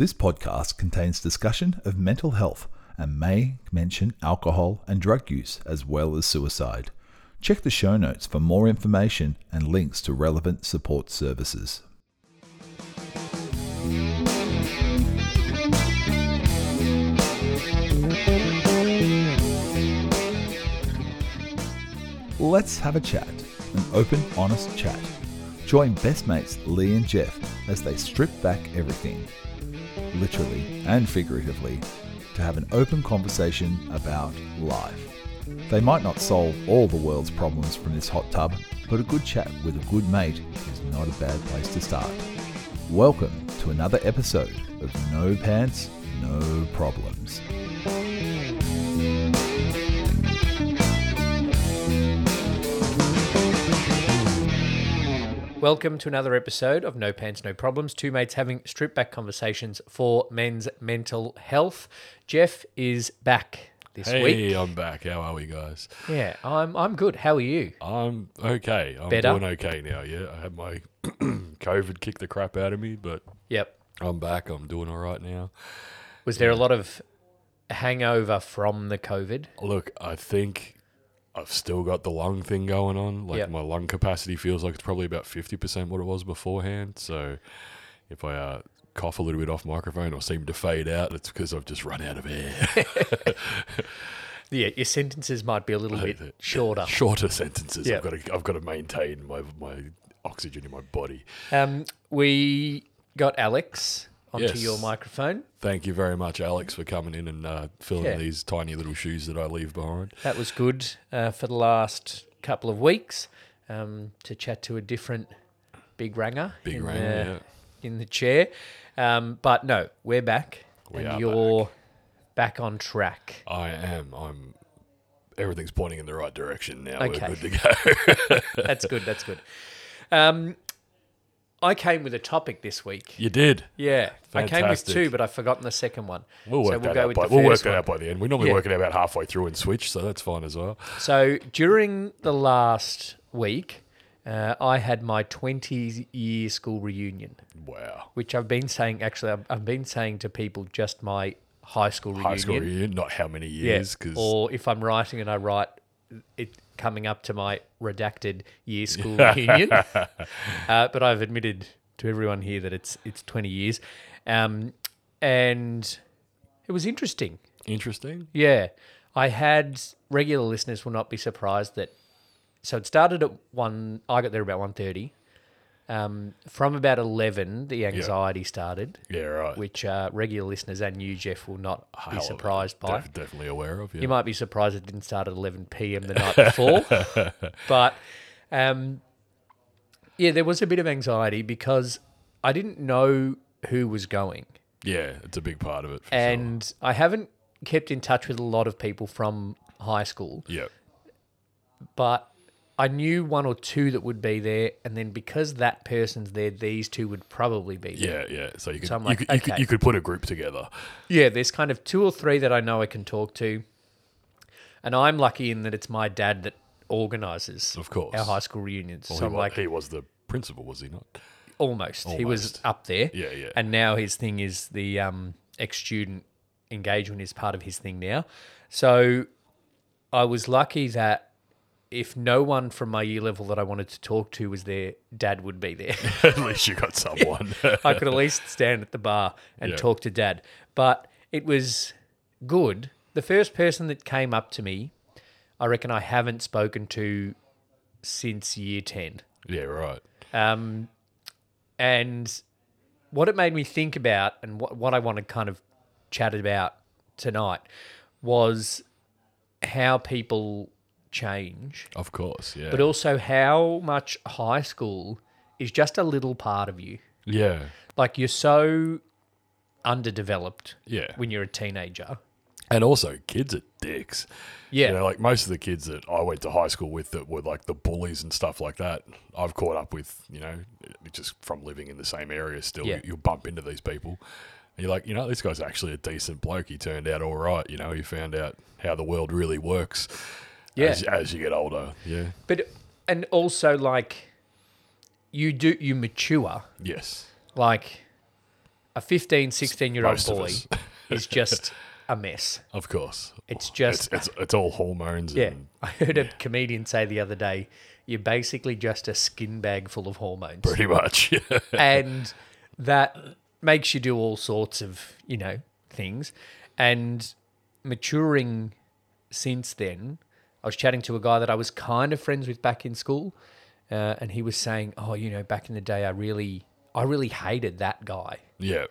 This podcast contains discussion of mental health and may mention alcohol and drug use as well as suicide. Check the show notes for more information and links to relevant support services. Let's have a chat, an open, honest chat. Join best mates Lee and Jeff as they strip back everything, literally and figuratively, to have an open conversation about life. They might not solve all the world's problems from this hot tub, but a good chat with a good mate is not a bad place to start. Welcome to another episode of No Pants, No Problems. Welcome to another episode of No Pants, No Problems. Two mates having strip back conversations for men's mental health. Jeff is back this week. Hey, week. I'm back. How are we guys? Yeah, I'm I'm good. How are you? I'm okay. I'm Better? doing okay now. Yeah, I had my COVID kick the crap out of me, but Yep. I'm back. I'm doing all right now. Was there a lot of hangover from the COVID? Look, I think I've still got the lung thing going on. Like Yep. my lung capacity feels like it's probably about 50% what it was beforehand. So if I uh, cough a little bit off microphone or seem to fade out, it's because I've just run out of air. Yeah, your sentences might be a little bit shorter. Shorter sentences. Yeah. I've got to I've got to maintain my my oxygen in my body. Um, we got Alex onto Yes. your microphone. Thank you very much, Alex, for coming in and uh, filling Yeah. these tiny little shoes that I leave behind. That was good uh, for the last couple of weeks um, to chat to a different big ranger. Big in ranger, the- yeah. in the chair. Um, but no, we're back, We and are you're back. on track. I am. I'm. Everything's pointing in the right direction now. Okay. We're good to go. That's good. That's good. Um, I came with a topic this week. you did. Yeah, I came with two, but I've forgotten the second one. We'll So work we'll that go out. By, the we'll work that out by the end. We normally Yeah. work it out about halfway through and switch, so that's fine as well. So during the last week, uh, I had my 20 year school reunion, Wow. which I've been saying. Actually, I've, I've been saying to people just my high school reunion. High school reunion, not how many Yeah, years, because or if I'm writing and I write it coming up to my redacted year school reunion. uh, but I've admitted to everyone here that it's it's 20 years, um, and it was interesting. interesting. Yeah, I had regular listeners will not be surprised that. So it started at one. I got there about 1.30. Um, from about eleven, the anxiety started, Yeah, right. which uh, regular listeners and you, Jeff, will not be Hell, surprised by. def- definitely aware of. Yeah. You might be surprised it didn't start at 11 p.m. the night before. but um, yeah, there was a bit of anxiety because I didn't know who was going. yeah, it's a big part of it. For And I haven't kept in touch with a lot of people from high school, sure. Yeah. but I knew one or two that would be there. And then because that person's there, these two would probably be there. Yeah, yeah. So you could, So you, like, could, you, could you could put a group together. Yeah, there's kind of two or three that I know I can talk to. And I'm lucky in that it's my dad that organises Of course. our high school reunions. Well, so he, I'm like, he was the principal, was he not? almost. He was up there. Yeah, yeah. And now his thing is the um, ex student engagement is part of his thing now. So I was lucky that if no one from my year level that I wanted to talk to was there, dad would be there. At least you got someone. I could at least stand at the bar and Yeah. talk to dad. But it was good. The first person that came up to me, I reckon I haven't spoken to since year 10. yeah, right. Um, and what it made me think about and what, what I want to kind of chat about tonight was how people change, Of course, yeah. but also how much high school is just a little part of you. yeah, Like you're so underdeveloped yeah. when you're a teenager. And also, kids are dicks. Yeah. You know, like most of the kids that I went to high school with that were like the bullies and stuff like that, I've caught up with, you know, just from living in the same area still. Yeah. You, bump into these people. And you're like, you know, this guy's actually a decent bloke. He turned out all right. You know, he found out how the world really works Yeah. as, as you get older. Yeah. But and also like you do you mature Yes. like A 15, 16 year old Most of boy us. is just a mess. Of course. It's It's, just it's, it's all hormones. yeah. And I heard a comedian say the other day, you're basically just a skin bag full of hormones. pretty much. and that makes you do all sorts of you know things and maturing since then i was chatting to a guy that i was kind of friends with back in school uh, and he was saying oh you know back in the day i really i really hated that guy yeah.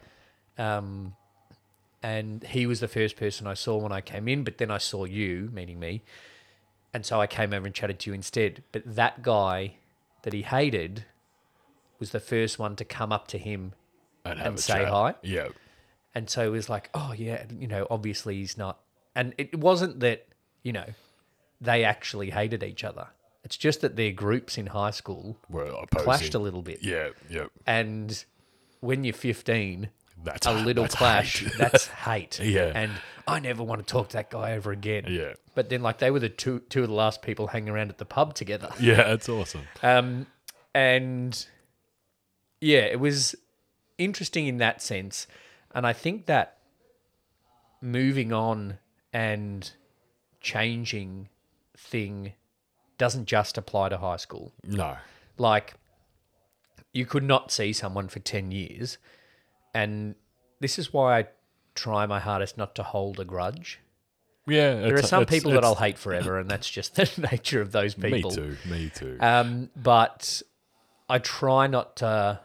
um, and he was the first person I saw when I came in, but then I saw you, meaning me, and so I came over and chatted to you instead. But that guy that he hated was the first one to come up to him, And, And say chat. hi. Yeah. and so it was like, oh yeah, you know, obviously he's not. And it wasn't that you know they actually hated each other. It's just that their groups in high school Were opposing. clashed a little bit, Yeah. Yeah. and when you're 15 That's a little that's clash. hate. That's hate. Yeah. And I never want to talk to that guy ever again. Yeah. But then, like, they were the two two of the last people hanging around at the pub together. Yeah. That's awesome. Um, and yeah, it was interesting in that sense. And I think that moving on and changing thing doesn't just apply to high school. No. Like, you could not see someone for 10 years. And this is why I try my hardest not to hold a grudge. Yeah. There are some people that I'll hate forever, and that's just the nature of those people. Me too. Me too. Um, but I try not to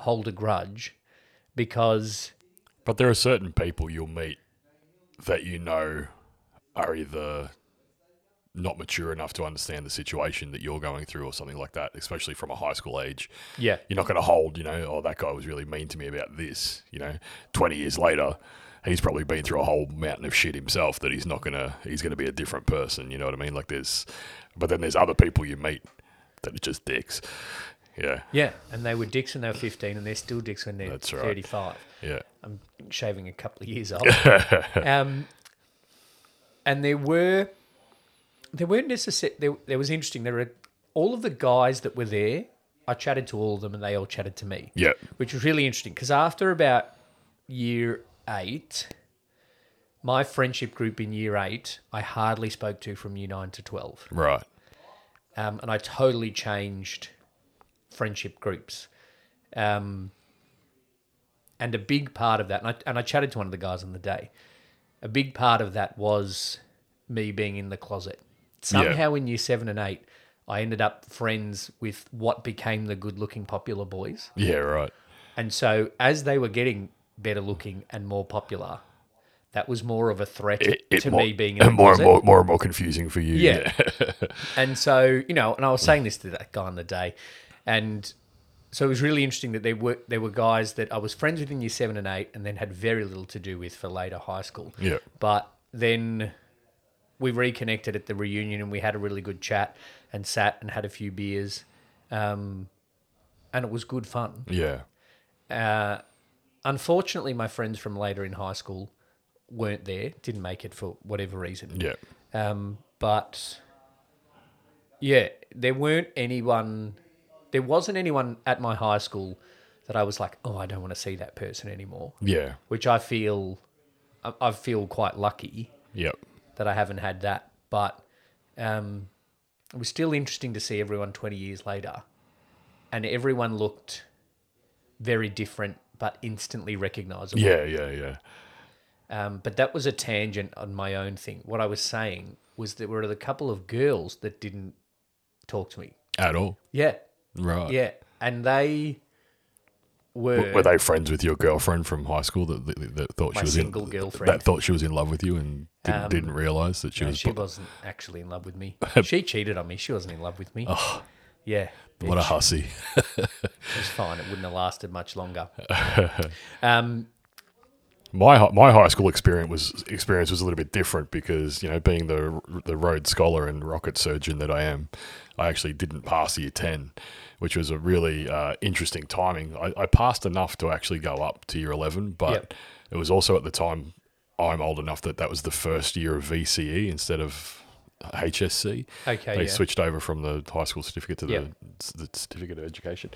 hold a grudge because, But there are certain people you'll meet that you know are either not mature enough to understand the situation that you're going through or something like that, especially from a high school age. yeah, You're not going to hold, you know, oh, that guy was really mean to me about this. You know, 20 years later, he's probably been through a whole mountain of shit himself that he's not going to, he's going to be a different person. You know what I mean? Like there's, but then there's other people you meet that are just dicks. Yeah. yeah. And they were dicks when they were 15, and they're still dicks when they're right. 35. Yeah. I'm shaving a couple of years off. um, and there were, there weren't necessarily, there, there was interesting. There were all of the guys that were there. I chatted to all of them, and they all chatted to me. Yeah. which was really interesting because after about year eight, my friendship group in year eight, I hardly spoke to from year nine to 12. Right. Um, and I totally changed friendship groups. Um, and a big part of that, and I, and I chatted to one of the guys on the day, a big part of that was me being in the closet. Somehow in year seven and eight, I ended up friends with what became the good looking popular boys. Yeah. Right. And so as they were getting better looking and more popular, that was more of a threat It, it to more, me being in and more and more, more and more confusing for you. Yeah. and so, you know, and I was saying this to that guy on the day, and so it was really interesting that there were there were guys that I was friends with in year seven and eight, and then had very little to do with for later high school. Yeah. But then we reconnected at the reunion, and we had a really good chat, and sat and had a few beers, um, and it was good fun. Yeah. Uh, unfortunately, my friends from later in high school weren't there, didn't make it for whatever reason. Yeah. Um, but yeah, there weren't anyone, there wasn't anyone at my high school that I was like, oh, I don't want to see that person anymore. Yeah. Which I feel, I, I feel quite lucky Yep. That I haven't had that. But um, it was still interesting to see everyone 20 years later. And everyone looked very different, but instantly recognizable. Yeah. Yeah. Yeah. Um, but that was a tangent on my own thing. What I was saying was there were a couple of girls that didn't talk to me. At all. Yeah, Right. yeah. And they were, Were they friends with your girlfriend from high school that, that, that thought she was single in, girlfriend. that thought she was in love with you and didn't, Um, didn't realize that she No, was she wasn't actually in love with me. she cheated on me. She wasn't in love with me. Yeah. what a hussy. It was fine. It wouldn't have lasted much longer. um, My my high school experience was experience was a little bit different because you know being the the Rhodes Scholar and rocket surgeon that I am, I actually didn't pass year ten, which was a really uh, interesting timing. I, I passed enough to actually go up to year eleven, but Yep. it was also at the time I'm old enough that that was the first year of VCE instead of HSC. Okay, they yeah. switched over from the high school certificate to Yep. the, the certificate of education.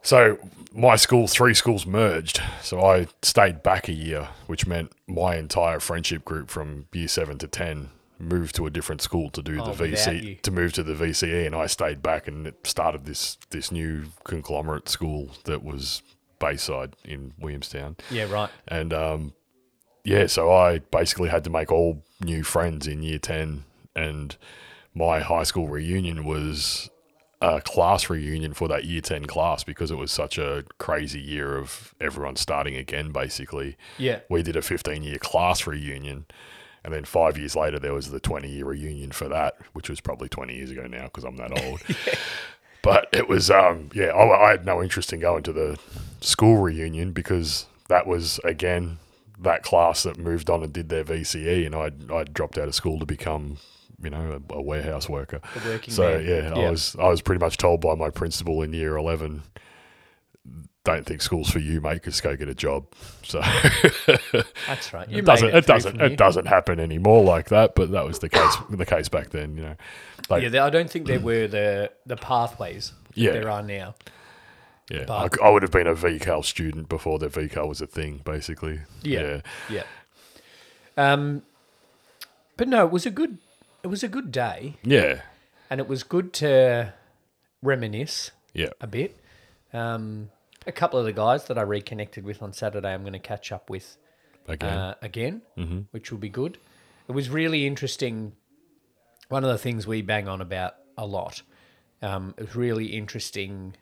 So my school, three schools merged. So I stayed back a year, which meant my entire friendship group from year seven to ten moved to a different school to do Oh, the. VC to move to the VCE, and I stayed back and it started this this new conglomerate school that was Bayside in Williamstown, Yeah, right. and um, yeah, so I basically had to make all new friends in year ten, and my high school reunion was a class reunion for that year 10 class because it was such a crazy year of everyone starting again basically Yeah. we did a 15 year class reunion and then five years later there was the 20 year reunion for that which was probably 20 years ago now because i'm that old. But it was um yeah I, I had no interest in going to the school reunion because that was again that class that moved on and did their vce and i'd, I'd dropped out of school to become you know a, a warehouse worker. So man. yeah, I was I was pretty much told by my principal in year eleven, don't think school's for you, mate. Just go get a job. So That's right. You it doesn't it, it doesn't it here. doesn't happen anymore like that. But that was the case the case back then. You know, like Yeah, I don't think there were the the pathways Yeah. there are now. yeah, but- I, I would have been a VCAL student before the VCAL was a thing. Basically, Yeah. Yeah. Um, but no, it was a good it was a good day, yeah, and it was good to reminisce yeah, a bit. Um, a couple of the guys that I reconnected with on Saturday, I'm going to catch up with again, uh, again, which will be good. It was really interesting. One of the things we bang on about a lot. Um, it was really interesting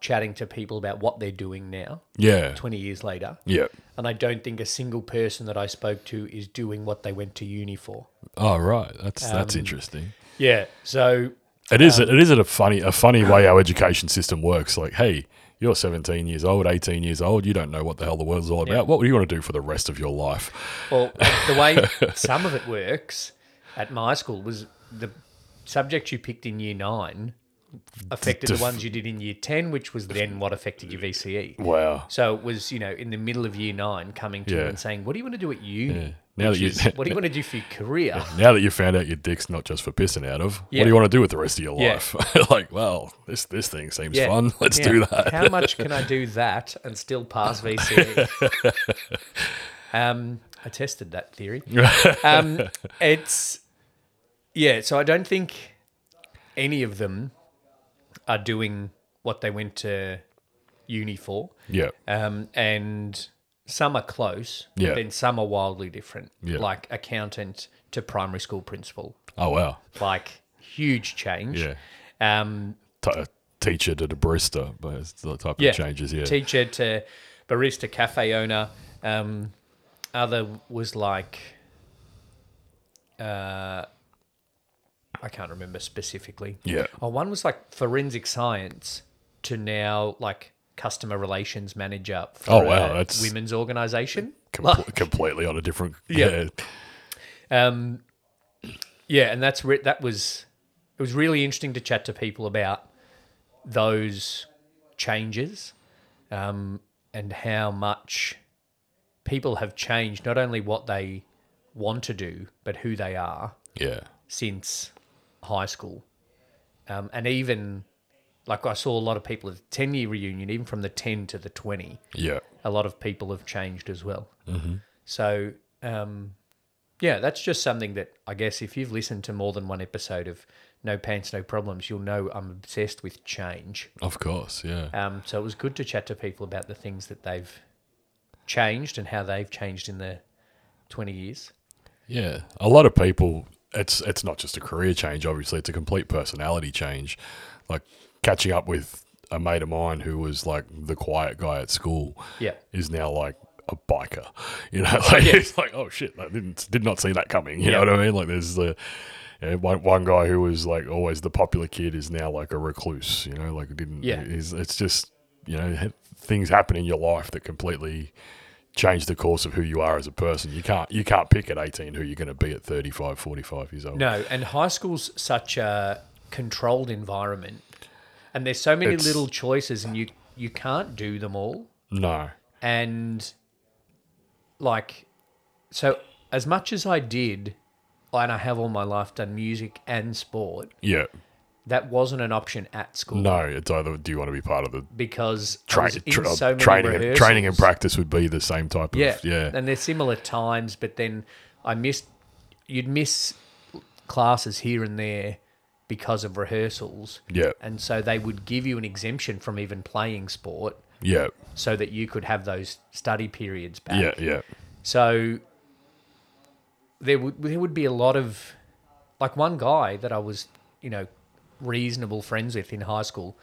chatting to people about what they're doing now, yeah, 20 years later. yeah. And I don't think a single person that I spoke to is doing what they went to uni for. Oh right, that's that's Um, interesting. Yeah. So It is. it is a funny, a funny way our education system works. Like, hey, you're 17 years old, 18 years old. You don't know what the hell the world's all about. What do you want to do for the rest of your life? Well, the way some of it works at my school was the subjects you picked in year nine affected def- the ones you did in year 10, which was then what affected your VCE. Wow. So it was, you know, in the middle of year nine coming to Yeah. and saying, what do you want to do at uni? Yeah. Now Which that you- is, what do you want to do for your career? Now that you found out your dick's not just for pissing out of, what do you want to do with the rest of your Yeah. life? like, well, this this thing seems Yeah. fun. Let's Yeah. do that. How much can I do that and still pass VCE? um, I tested that theory. Um, it's yeah. So I don't think any of them are doing what they went to uni for, yeah. um, and some are close. Yeah. But then some are wildly different. Yeah. Like accountant to primary school principal. Oh wow. Like huge change. Yeah. Um, T- a teacher to the barista, but it's the type yeah, of changes. Yeah. teacher to barista cafe owner. Um, other was like, uh, I can't remember specifically. yeah. Oh, one was like forensic science to now like customer relations manager for Oh, wow, a that's- women's organization. Com- completely on a different. Yeah. Yeah. Um, yeah, and that's re- that was it was really interesting to chat to people about those changes um, and how much people have changed, not only what they want to do, but who they are Yeah. since high school. Um, and even like I saw a lot of people at the 10 year reunion, even from the 10 to the 20 Yeah. a lot of people have changed as well. Mm-hmm. So, um, yeah, that's just something that I guess if you've listened to more than one episode of No Pants, No Problems, you'll know I'm obsessed with change. Of course. Yeah. Um, so it was good to chat to people about the things that they've changed and how they've changed in the 20 years. Yeah, a lot of people. It's it's not just a career change. Obviously, it's a complete personality change. Like catching up with a mate of mine who was like the quiet guy at school Yeah. is now like a biker. You know, like it's like oh shit, I didn't did not see that coming. You know what I mean? Like there's the. Yeah, one, one guy who was like always the popular kid is now like a recluse, you know, like didn't, Yeah. It's, it's just, you know, things happen in your life that completely change the course of who you are as a person. You can't you can't pick at 18 who you're going to be at 35, 45 years old. No, and high school's such a controlled environment. And there's so many It's- little choices and you you can't do them all. No. and like so as much as I did and I have all my life done music and sport Yeah. that wasn't an option at school No, it's either do you want to be part of the because tra- tra- so training and training and practice would be the same type Yeah, of yeah. and they're similar times, but then I missed. You'd miss classes here and there because of rehearsals, Yeah. and so they would give you an exemption from even playing sport, Yeah. so that you could have those study periods back. Yeah, yeah. So there would there would be a lot of like one guy that I was, you know, reasonable friends with in high school,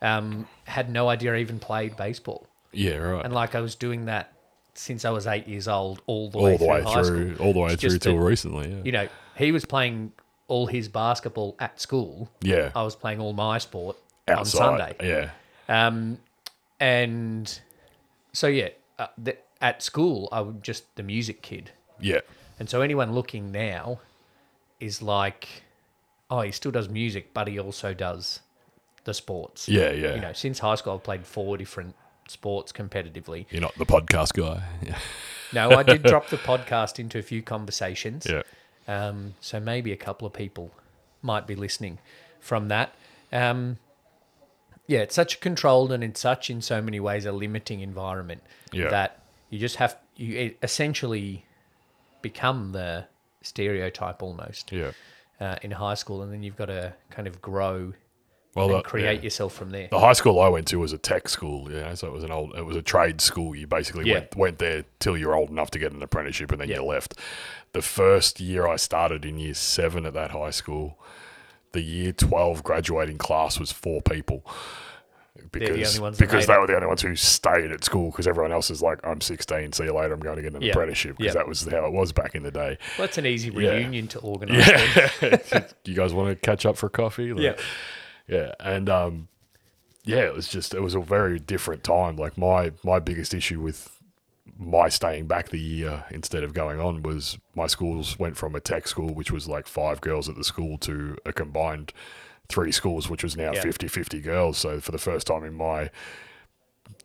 um, had no idea I even played baseball. Yeah, right. And like I was doing that since I was eight years old, all the all way the through way high through school. all the way It's through till recently, yeah. You know, he was playing all his basketball at school. yeah. I was playing all my sport Outside. on Sunday. Yeah. Um, and so yeah, uh, the, at school I was just the music kid. Yeah. And so anyone looking now is like, oh, he still does music, but he also does the sports. Yeah, yeah. You know, since high school, I've played four different sports competitively. You're not the podcast guy. No, I did drop the podcast into a few conversations. Yeah. Um, so maybe a couple of people might be listening from that. Um, yeah, it's such a controlled and it's such in so many ways a limiting environment Yeah. that you just have you essentially become the stereotype almost Yeah. uh, in high school, and then you've got to kind of grow Well, and the, create yeah. yourself from there. The high school I went to was a tech school, you know, so it was an old, it was a trade school. You basically Yeah. went, went there till you're old enough to get an apprenticeship, and then Yeah. you left. The first year I started in year seven at that high school, the year twelve graduating class was four people. Because, ones because they were the only ones who stayed at school because everyone else is like, I'm 16, see you later, I'm going to get an Yeah. apprenticeship because Yeah. that was how it was back in the day. Well, that's an easy Yeah. reunion to organise. Yeah. you guys want to catch up for coffee? Like, Yeah. Yeah. And um yeah, it was just it was a very different time. Like my my biggest issue with my staying back the year instead of going on was my schools went from a tech school which was like five girls at the school to a combined three schools which was now Yeah. 50-50 girls. So for the first time in my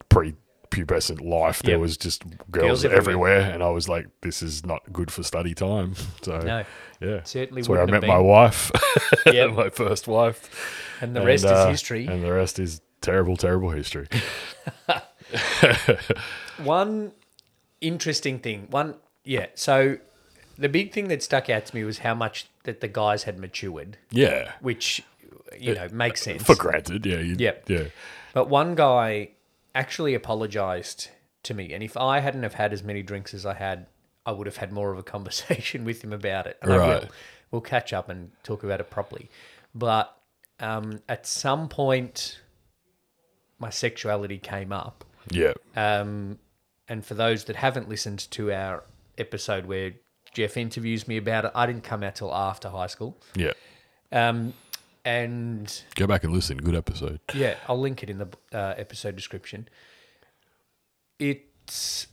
pre pubescent life there Yep. was just girls, Girls everywhere. everywhere. and I was like this is not good for study time. So No, yeah. certainly That's where I met my wife. yeah, my first wife. And the rest uh, is history. And the rest is terrible, terrible history. One interesting thing, one yeah. So the big thing that stuck out to me was how much that the guys had matured, yeah. which you know makes sense. For granted. Yeah. You, Yep. Yeah. But one guy actually apologized to me, and if I hadn't have had as many drinks as I had, I would have had more of a conversation with him about it. And I Right. will. We'll catch up and talk about it properly. But um, at some point, my sexuality came up. Yeah. Um, and for those that haven't listened to our episode where Jeff interviews me about it, I didn't come out till after high school. Yeah. Um, and Go back and listen. Good episode. yeah, I'll link it in the uh, episode description. It's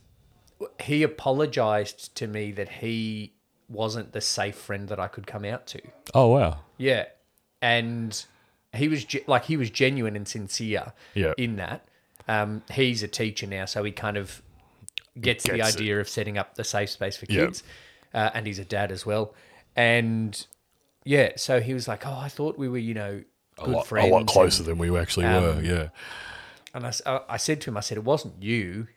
he apologized to me that he wasn't the safe friend that I could come out to. Oh, wow. Yeah, and he was ge- like he was genuine and sincere Yeah. in that. Um, he's a teacher now, so he kind of gets, the Gets it. idea of setting up the safe space for kids, uh, and he's a dad as well. And yeah, so he was like, "Oh, I thought we were, you know, A good lot, a friends." lot and- closer than we actually um, were. Yeah. and I, I said to him, I said, it wasn't you,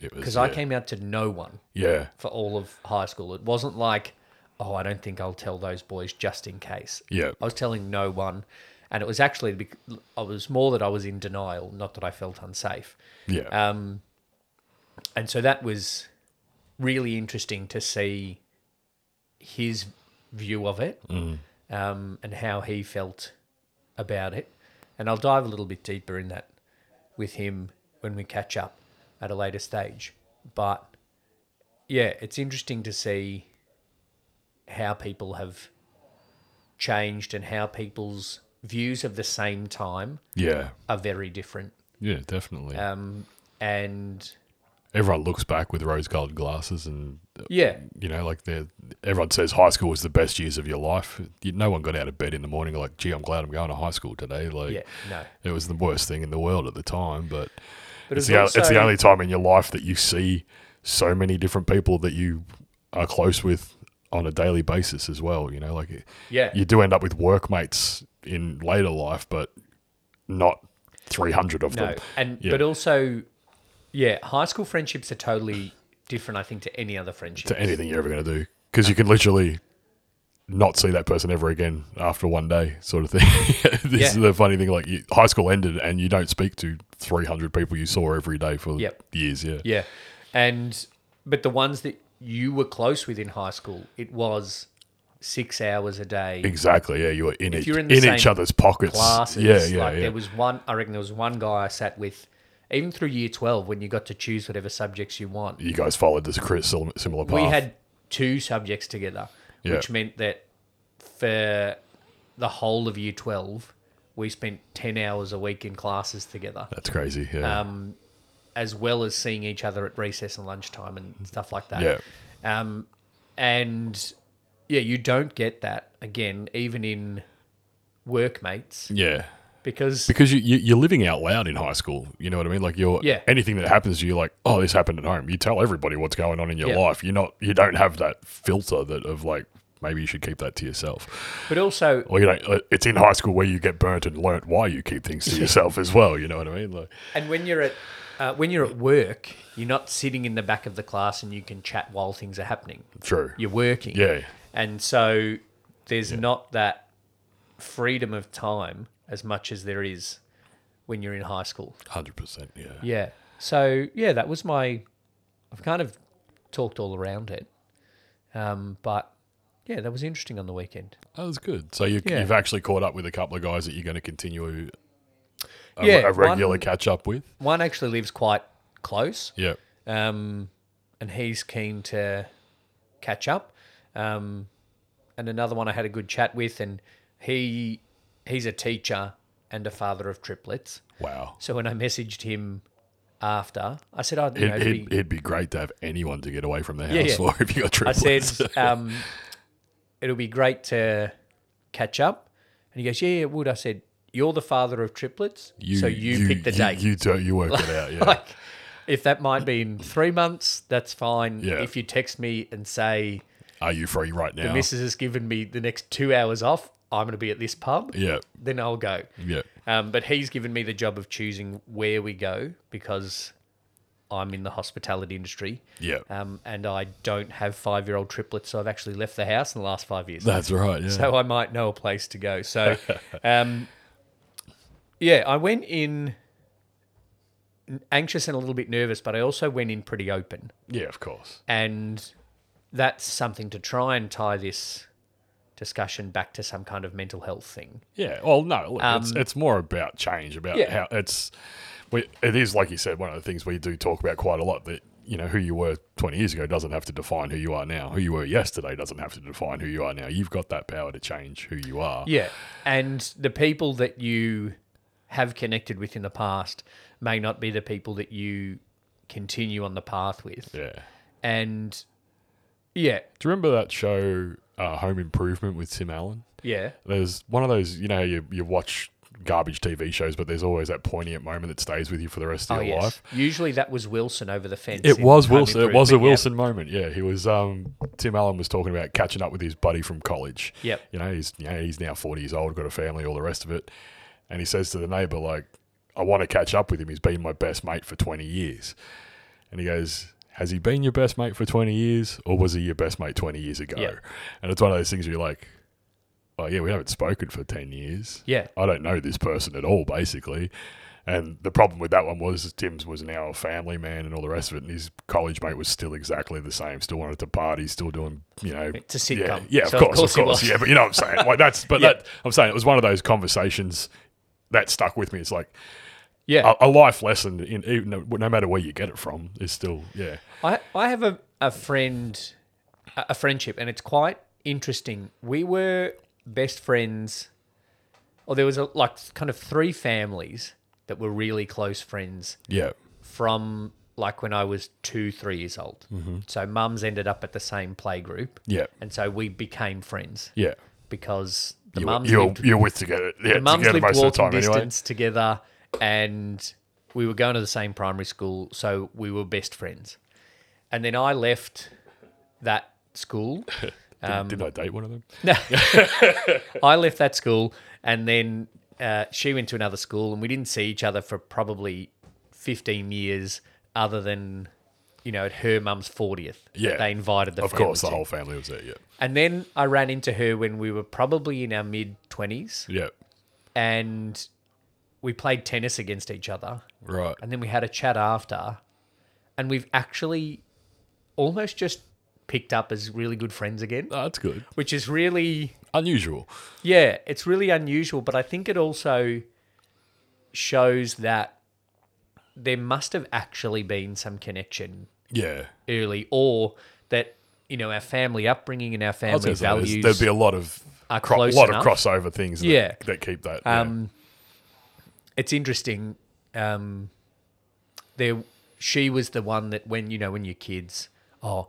It was, because yeah. I came out to no one Yeah. for all of high school. It wasn't like, oh, I don't think I'll tell those boys just in case. Yeah. I was telling no one. And it was actually, I was more that I was in denial, not that I felt unsafe. Yeah. Um, and so that was really interesting to see his view of it um, and how he felt about it. And I'll dive a little bit deeper in that with him when we catch up at a later stage. But yeah, it's interesting to see how people have changed and how people's views of the same time yeah. are very different. Yeah, definitely. Um, and Everyone looks back with rose colored glasses and, yeah, you know, like everyone says high school was the best years of your life. You, no one got out of bed in the morning like, gee, I'm glad I'm going to high school today. Like, yeah, no. it was the worst thing in the world at the time, but But it's it the, was o- it's the only time in your life that you see so many different people that you are close with on a daily basis as well. You know, like Yeah. you do end up with workmates in later life, but not 300 of No, them. and Yeah. but also, yeah, high school friendships are totally different. I think to any other friendship. to anything you're ever going to do because you can literally not see that person ever again after one day, sort of thing. this Yeah. is the funny thing. Like you, high school ended, and you don't speak to 300 people you saw every day for Yep. years. Yeah, Yeah, and but the ones that you were close with in high school, it was six hours a day. exactly. Yeah, you were in, If each, you're in, in each other's pockets. classes. Yeah, yeah, like yeah. There was one. I reckon there was one guy I sat with, even through year twelve, when you got to choose whatever subjects you want. you guys followed this cri- similar path. We had two subjects together, Yeah. which meant that for the whole of year twelve, we spent ten hours a week in classes together. That's crazy. Yeah, um, as well as seeing each other at recess and lunchtime and stuff like that. yeah, Um, and yeah, you don't get that again, even in workmates, yeah. Because Because you, you you're living out loud in high school. You know what I mean? Like you're Yeah. anything that happens you're like oh, this happened at home. You tell everybody what's going on in your Yeah. life. You're not you don't have that filter that of like maybe you should keep that to yourself. but also Or you know, uh, it's in high school where you get burnt and learnt why you keep things to yourself as well. You know what I mean? Like and when you're at uh, when you're at work, you're not sitting in the back of the class and you can chat while things are happening. true. You're working, Yeah, and so there's not that freedom of time as much as there is when you're in high school. hundred percent. Yeah. Yeah. So yeah, that was my. I've kind of talked all around it, um, but yeah, that was interesting on the weekend. That was good. So you, Yeah. you've actually caught up with a couple of guys that you're going to continue a, Yeah, a regular one- catch up with. One actually lives quite close, Yeah. um, and he's keen to catch up. Um, and another one I had a good chat with, and he he's a teacher and a father of triplets. Wow. So when I messaged him after, I said, "Oh, you know, It, it'd it'd, be- it'd be great to have anyone to get away from the house Yeah, yeah. for if you got triplets. I said, um, it'll be great to catch up. And he goes, yeah, it would. I said, you're the father of triplets, so you, pick the you, date. You, do, you work it out. Yeah. like, if that might be in three months, that's fine. Yeah. If you text me and say, Are you free right now? the missus has given me the next two hours off, I'm going to be at this pub, yeah. then I'll go. Yeah. Um, but he's given me the job of choosing where we go because I'm in the hospitality industry. Yeah. Um, and I don't have five year old triplets, so I've actually left the house in the last five years. That's right. Yeah. so I might know a place to go. So, um, yeah, I went in anxious and a little bit nervous, but I also went in pretty open. yeah, of course. And that's something to try and tie this discussion back to some kind of mental health thing. Yeah. Well, no, look, it's, Um, it's more about change, about Yeah. how it's. We, it is like you said, one of the things we do talk about quite a lot. That you know who you were 20 years ago doesn't have to define who you are now. Who you were yesterday doesn't have to define who you are now. You've got that power to change who you are. Yeah. And the people that you have connected with in the past may not be the people that you continue on the path with. Yeah. And yeah, Do you remember that show, uh, Home Improvement with Tim Allen? yeah. There's one of those, you know, you, you watch garbage TV shows, but there's always that poignant moment that stays with you for the rest of Oh, your yes. life. Usually that was Wilson over the fence. It was Wilson. It was a yep. Wilson moment. Yeah, he was. Um, Tim Allen was talking about catching up with his buddy from college. Yep. You know, he's you know, he's now forty years old, got a family, all the rest of it, and he says to the neighbor, like, "I want to catch up with him. He's been my best mate for twenty years," and he goes. Has he been your best mate for 20 years, or was he your best mate 20 years ago? Yeah. And it's one of those things where you're like, oh, yeah, we haven't spoken for 10 years. Yeah. I don't know this person at all, basically. And the problem with that one was Tim's was now a family man and all the rest of it, and his college mate was still exactly the same. Still wanted to party, still doing, you know, a sitcom. yeah, yeah, of So of course, course of course, yeah. But you know what I'm saying? Like that's, but Yeah. that I'm saying it was one of those conversations that stuck with me. It's like Yeah. a, a life lesson, in even no, no matter where you get it from, is still, yeah, I, I have a, a friend, a friendship, and it's quite interesting. We were best friends, or there was a, like kind of three families that were really close friends yeah, from like when I was two, three years old. Mm-hmm. So mums ended up at the same play group, yeah, and so we became friends yeah. because the You, mums you're, lived you're with together, yeah, the mums together lived most of the walking time anyway. distance together, and we were going to the same primary school, so we were best friends. And then I left that school Did, did I date one of them? No. I left that school and then uh, she went to another school and we didn't see each other for probably 15 years other than, you know, at her mum's 40th. that Yeah. They invited the Of family course, the to. whole family was there. Yeah. And then I ran into her when we were probably in our mid 20s Yeah. and we played tennis against each other. Right. And then we had a chat after and we've actually almost just picked up as really good friends again, Oh, that's good. which is really Unusual. Yeah, it's really unusual, but I think it also shows that there must have actually been some connection Yeah. early, or that you know our family upbringing and our family say, values. there'd be a lot of are cro- lot enough. of crossover things. That, Yeah. that keep that. yeah. um, it's interesting. Um, there, she was the one that when you know when your kids, oh,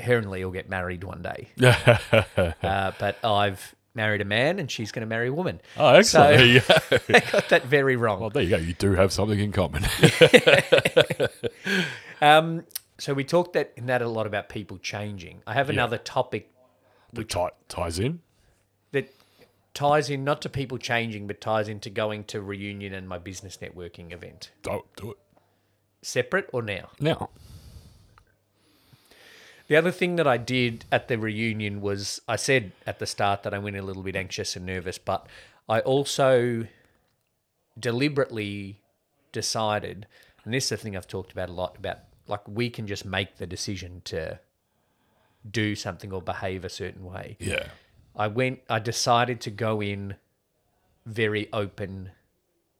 her and Lee will get married one day, uh, but I've married a man and she's going to marry a woman. oh, excellent. There you go. I got that very wrong. Well, there you go. You do have something in common. Um, so we talked that in that a lot about people changing. I have another topic that tie, ties in. Ties in not to people changing, but ties into going to reunion and my business networking event. Don't do it Separate or now? now. The other thing that I did at the reunion was I said at the start that I went a little bit anxious and nervous, but I also deliberately decided, and this is the thing I've talked about a lot about, like we can just make the decision to do something or behave a certain way. Yeah. I went, I decided to go in very open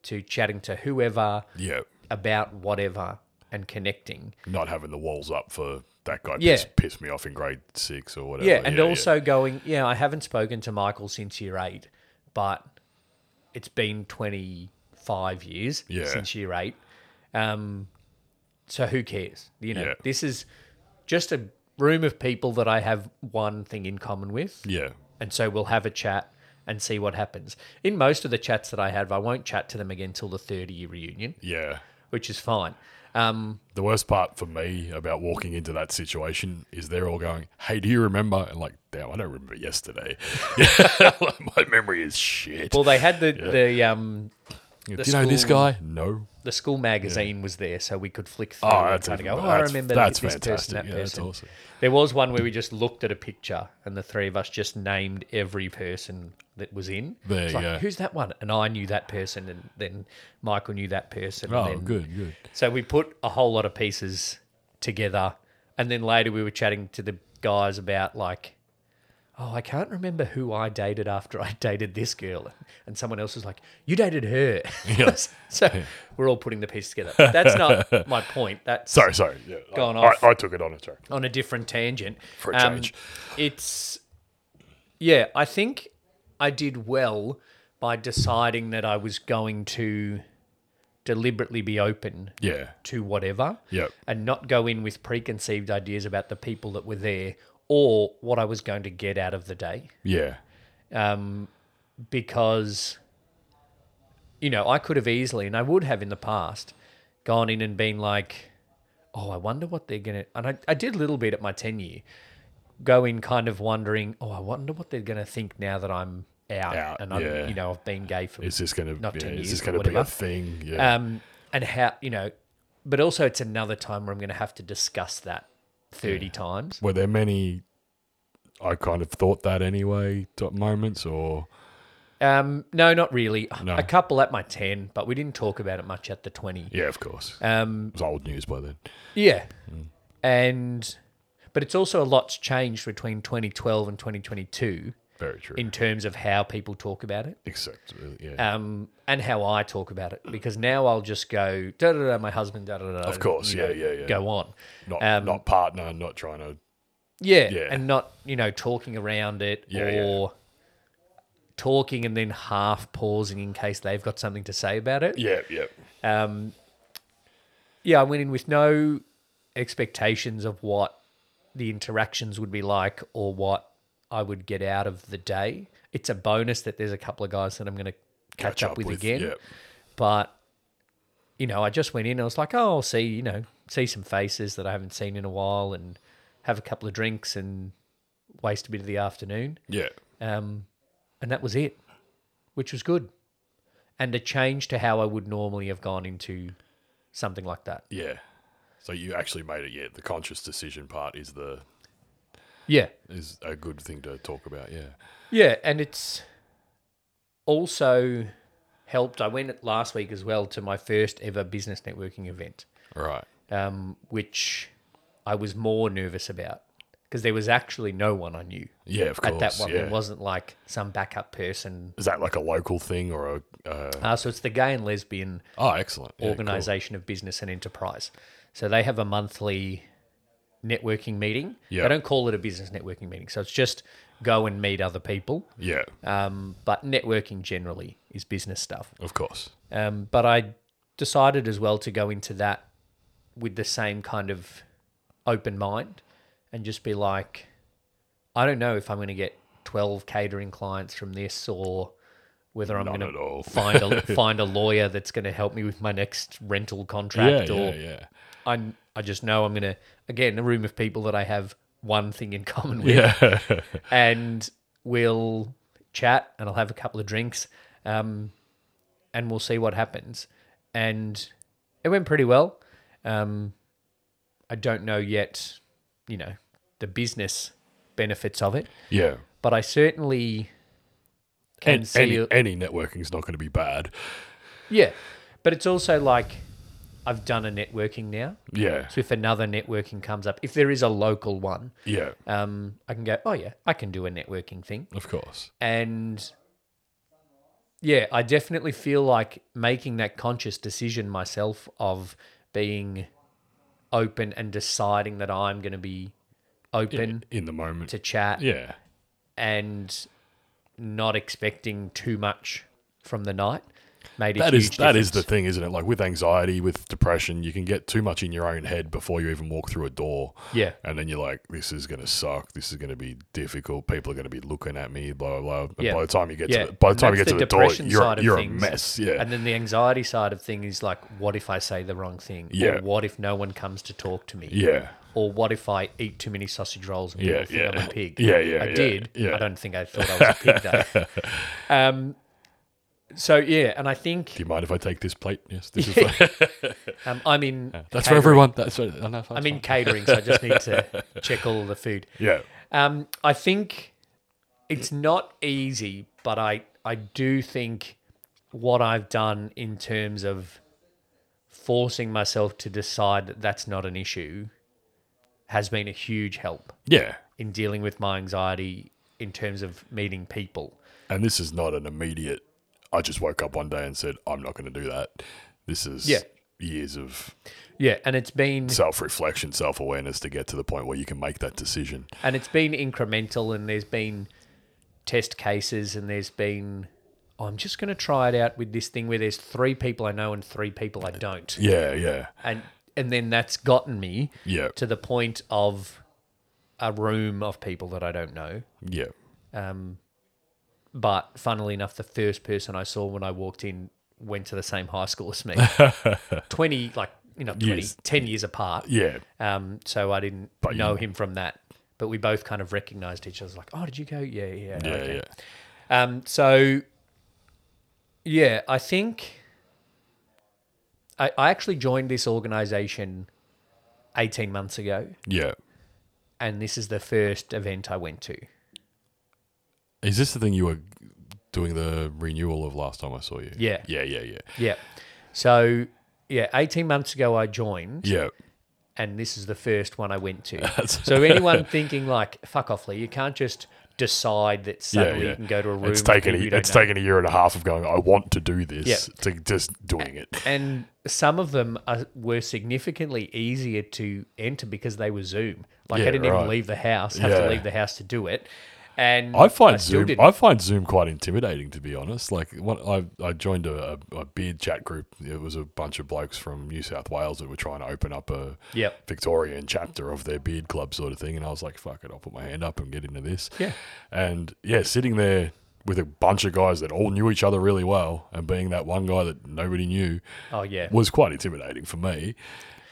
to chatting to whoever Yeah. about whatever and connecting. Not having the walls up for that guy Yeah. pissed, pissed me off in grade six or whatever. Yeah, and also going, yeah, I haven't spoken to Michael since year eight, but it's been 25 years Yeah. since year eight. Um, so who cares? You know, Yeah. this is just a room of people that I have one thing in common with. Yeah. And so we'll have a chat and see what happens. In most of the chats that I have, I won't chat to them again till the 30 year reunion, Yeah. which is fine. Um, The worst part for me about walking into that situation is they're all going, "Hey, do you remember?" And like, damn, I don't remember yesterday. My memory is shit. well, they had the, the, um, do you know this guy? No. the school magazine was there, so we could flick through Oh, and that's kind of go, even- oh, I that's- remember that's this person, fantastic. that Yeah, that's person. awesome. There was one where we just looked at a picture and the three of us just named every person that was in. There It's you like, go. Who's that one? And I knew that person, and then Michael knew that person. and Oh, then- good, good. So we put a whole lot of pieces together, and then later we were chatting to the guys about like, oh, I can't remember who I dated after I dated this girl, and someone else was like, you dated her. Yeah. so we're all putting the pieces together. That's not my point. That's Sorry, sorry. Yeah, Gone I, off. I, I took it on it. Sorry. on a different tangent. For a Um, change. It's yeah, I think I did well by deciding that I was going to deliberately be open Yeah. to whatever Yep. and not go in with preconceived ideas about the people that were there or what I was going to get out of the day. Yeah. Um, because, you know, I could have easily, and I would have in the past, gone in and been like, oh, I wonder what they're going to. And I, I did a little bit at my 10 year, go in kind of wondering, oh, I wonder what they're going to think now that I'm out. Out, and I'm, yeah. you know, I've been gay for Is this going to? Not Yeah, 10 is this going to be a thing? Yeah. um, and how you know, but also it's another time where I'm going to have to discuss that thirty times. Were there many? I kind of thought that anyway. Moments or Um, no, not really. No. A couple at my ten, but we didn't talk about it much at the twenty. yeah, of course. Um, it was old news by then. yeah, Mm. and but it's also a lot's changed between 2012 and 2022 Very true. in terms of how people talk about it. Uh, yeah. Um, and how I talk about it because now I'll just go da da da my husband da da da. Of course, yeah, know, yeah, yeah. Go on. not um, not partner. Not trying to. Yeah, Yeah. and not you know talking around it Yeah, yeah. or talking and then half pausing in case they've got something to say about it. Yeah. Yeah. Um, yeah, I went in with no expectations of what the interactions would be like or what I would get out of the day. It's a bonus that there's a couple of guys that I'm going to catch, up, with, again. Yeah. But you know, I just went in. I was like, oh, I'll see, you know, see some faces that I haven't seen in a while, and have a couple of drinks, and waste a bit of the afternoon. Yeah. Um, and that was it, which was good. And a change to how I would normally have gone into something like that. Yeah. So you actually made it. Yeah. The conscious decision part is the Yeah. is a good thing to talk about. Yeah. Yeah. And it's also helped. I went last week as well to my first ever business networking event, Right. um, which I was more nervous about because there was actually no one I knew Yeah. Of course. at that one. Yeah. There wasn't like some backup person. Is that like a local thing or a? Uh, Uh, so it's the Gay and Lesbian oh, excellent. Yeah, cool. Organization of Business and Enterprise. So they have a monthly networking meeting. Yeah. They don't call it a business networking meeting. So it's just go and meet other people. Yeah. Um, but networking generally is business stuff. Of course. Um, but I decided as well to go into that with the same kind of open mind and just be like, I don't know if I'm going to get 12 catering clients from this or whether I'm going to find a find a lawyer that's going to help me with my next rental contract Yeah. or Yeah. I I just know I'm going to again a room of people that I have one thing in common with Yeah. and we'll chat and I'll have a couple of drinks um, and we'll see what happens. And it went pretty well. Um, I don't know yet, you know, the business benefits of it, yeah. but I certainly can And see. any, any networking is not going to be bad. yeah, but it's also like I've done a networking now. Yeah. So if another networking comes up, if there is a local one, Yeah. um, I can go, oh yeah, I can do a networking thing. Of course. And yeah, I definitely feel like making that conscious decision myself of being open and deciding that I'm going to be open In the moment. to chat Yeah. and not expecting too much from the night made That is that is the thing, isn't it? Like with anxiety, with depression, you can get too much in your own head before you even walk through a door. yeah And then you're like, this is going to suck. This is going to be difficult. People are going to be looking at me, blah, blah, blah. Yeah. by the time you get yeah. to the, by the time you get to the the door, you're, you're a mess. Yeah. And then the anxiety side of thing is like, what if I say the wrong thing? Yeah. Or what if no one comes to talk to me? yeah. Or what if I eat too many sausage rolls and Yeah, people think yeah. I'm a pig? Yeah, yeah, I yeah, did. yeah. I don't think I thought I was a pig though. um, so yeah, and I think Do you mind if I take this plate? Yes. This is fine. um, I'm in. That's for everyone. That's for, I know, I'm in catering, so I just need to check all the food. Yeah. Um, I think it's not easy, but I I do think what I've done in terms of forcing myself to decide that that's not an issue has been a huge help Yeah. in dealing with my anxiety in terms of meeting people. And this is not an immediate, I just woke up one day and said, I'm not going to do that. This is Yeah. years of Yeah, and it's been self reflection, self awareness to get to the point where you can make that decision. and it's been incremental and there's been test cases and there's been oh, I'm just going to try it out with this thing where there's three people I know and three people I don't. Yeah. Yeah. And and then that's gotten me Yeah. to the point of a room of people that I don't know. Yeah. Um, but funnily enough, the first person I saw when I walked in went to the same high school as me. 20, like, you know, 20, Years. 10 years apart. Yeah. Um, so I didn't But know you- him from that. But we both kind of recognized each other. Like, oh, did you go? Yeah, yeah. Yeah. okay." Yeah. Um, so, yeah, I think I, I actually joined this organization 18 months ago, Yeah. and this is the first event I went to. Is this the thing you were doing the renewal of last time I saw you? Yeah. Yeah. Yeah. Yeah. Yeah. So, yeah, 18 months ago I joined, Yeah. and this is the first one I went to. so, anyone thinking, like, fuck off, Lee, you can't just decide that suddenly yeah. you can go to a room. It's taken a, it's know. taken a year and a half of going. I want to do this Yeah. to just doing it. and some of them are, were significantly easier to enter because they were Zoom. Like Yeah, I didn't right. even leave the house, have Yeah. to leave the house to do it. And I find still Zoom. didn't. I find Zoom quite intimidating, to be honest. Like, what I I joined a, a, beard chat group. It was a bunch of blokes from New South Wales that were trying to open up a Yep. Victorian chapter of their beard club sort of thing, and I was like, "Fuck it, I'll put my hand up and get into this." Yeah. And yeah, sitting there with a bunch of guys that all knew each other really well, and being that one guy that nobody knew Oh yeah. was quite intimidating for me.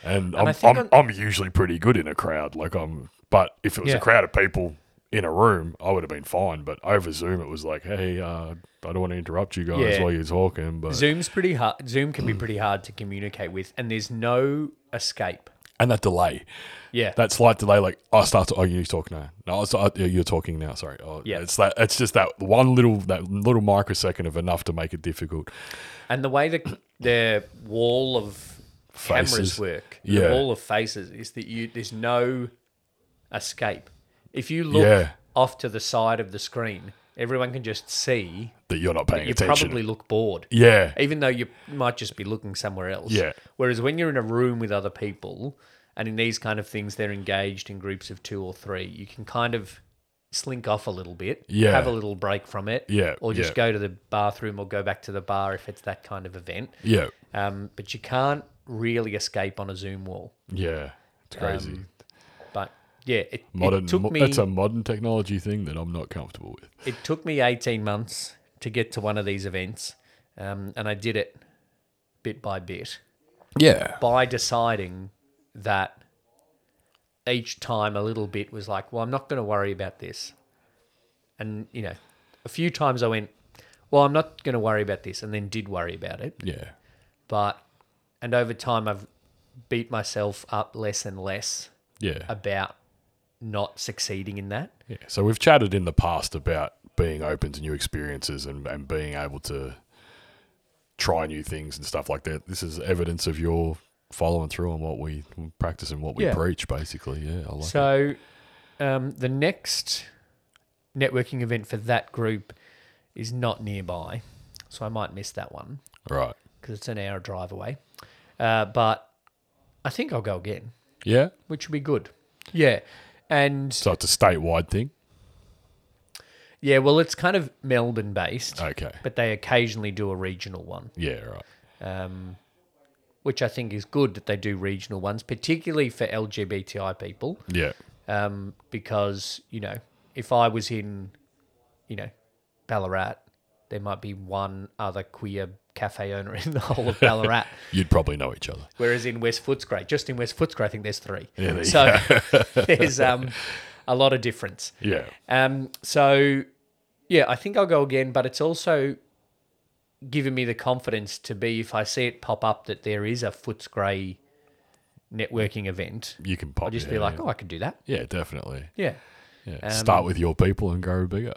And, I I'm, I'm, I'm usually pretty good in a crowd. Like I'm, but if it was Yeah. a crowd of people, in a room, I would have been fine. But over Zoom, it was like, hey, uh, I don't want to interrupt you guys Yeah. while you're talking, but Zoom's pretty hard. Zoom can be pretty hard to communicate with, and there's no escape. and that delay, Yeah, that slight delay, like I start to, oh, you talk now. No, I start, yeah, you're talking now. Sorry. Oh, Yeah. it's that. It's just that one little that little microsecond of enough to make it difficult. and the way the the wall of cameras Faces. work, Yeah. the wall of faces, is that you there's no escape. If you look Yeah. off to the side of the screen, everyone can just see. That you're not paying You attention. You probably look bored. yeah. even though you might just be looking somewhere else. Yeah. Whereas when you're in a room with other people, and in these kind of things, they're engaged in groups of two or three, you can kind of slink off a little bit, Yeah. have a little break from it, Yeah, or just yeah. go to the bathroom or go back to the bar if it's that kind of event. Yeah. Um, but you can't really escape on a Zoom wall. Yeah. It's crazy. Um, yeah, it, modern. it took mo- me That's a modern technology thing that I'm not comfortable with. it took me 18 months to get to one of these events, um, and I did it bit by bit. Yeah. by deciding that each time a little bit was like, well, I'm not going to worry about this. And, you know, a few times I went, well, I'm not going to worry about this, and then did worry about it. Yeah. But, and over time, I've beat myself up less and less Yeah. about not succeeding in that. Yeah. So we've chatted in the past about being open to new experiences and, and being able to try new things and stuff like that. This is evidence of your following through on what we practice and what we Yeah. preach, basically. Yeah, I like it. So, um, the next networking event for that group is not nearby. So I might miss that one. Right. because it's an hour drive away. Uh, but I think I'll go again, Yeah. which would be good. Yeah. And So it's a statewide thing. yeah, well, it's kind of Melbourne based, Okay. but they occasionally do a regional one, Yeah. Right. um, which I think is good that they do regional ones, particularly for LGBTI people, Yeah. um, because, you know, if I was in, you know, Ballarat, there might be one other queer cafe owner in the whole of Ballarat. You'd probably know each other. Whereas in West Footscray, just in West Footscray, I think there's three. Yeah, there so there's um, a lot of difference. Yeah. Um, so yeah, I think I'll go again, but it's also given me the confidence to be if I see it pop up that there is a Footscray networking event, You can pop. I'll just yeah, be like, yeah. oh, I could do that. Yeah, definitely. Yeah, Yeah. Um, Start with your people and grow bigger.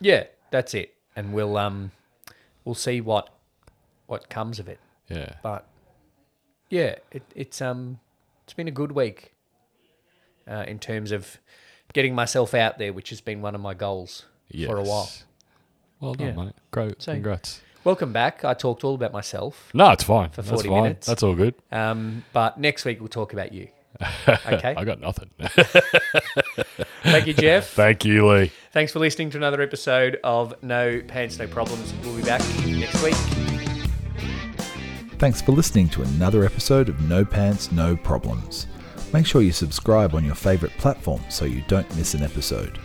yeah, that's it, and we'll um, we'll see what what comes of it. Yeah. But yeah, it, it's um it's been a good week uh, in terms of getting myself out there, which has been one of my goals for a while. Yes. Well done, Yeah. mate. Great. So- Congrats. Welcome back. I talked all about myself, No, it's fine. For That's fine. minutes. That's all good. um, but next week we'll talk about you. Okay. I got nothing. Thank you, Jeff. Thank you, Lee. Thanks for listening to another episode of No Pants, No Problems. We'll be back next week. Thanks for listening to another episode of No Pants, No Problems. Make sure you subscribe on your favourite platform so you don't miss an episode.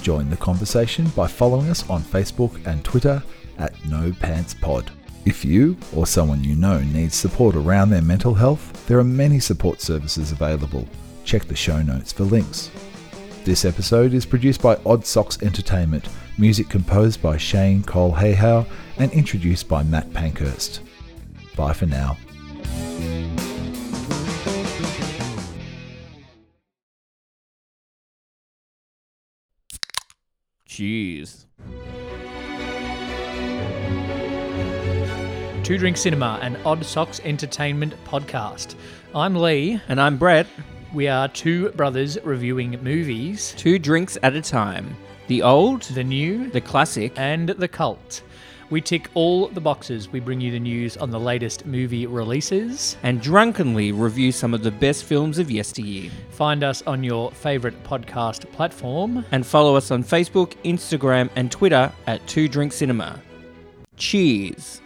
Join the conversation by following us on Facebook and Twitter at No Pants Pod. If you or someone you know needs support around their mental health, there are many support services available. Check the show notes for links. This episode is produced by Odd Socks Entertainment, music composed by Shane Cole Hayhow, and introduced by Matt Pankhurst. Bye for now. Jeez. Two Drink Cinema, an Odd Socks Entertainment podcast. I'm Lee. And I'm Brett. We are two brothers reviewing movies, Two drinks at a time. The old, the new, the classic, and the cult. We tick all the boxes. We bring you the news on the latest movie releases. and drunkenly review some of the best films of yesteryear. Find us on your favourite podcast platform. And follow us on Facebook, Instagram, and Twitter at Two Drink Cinema. Cheers.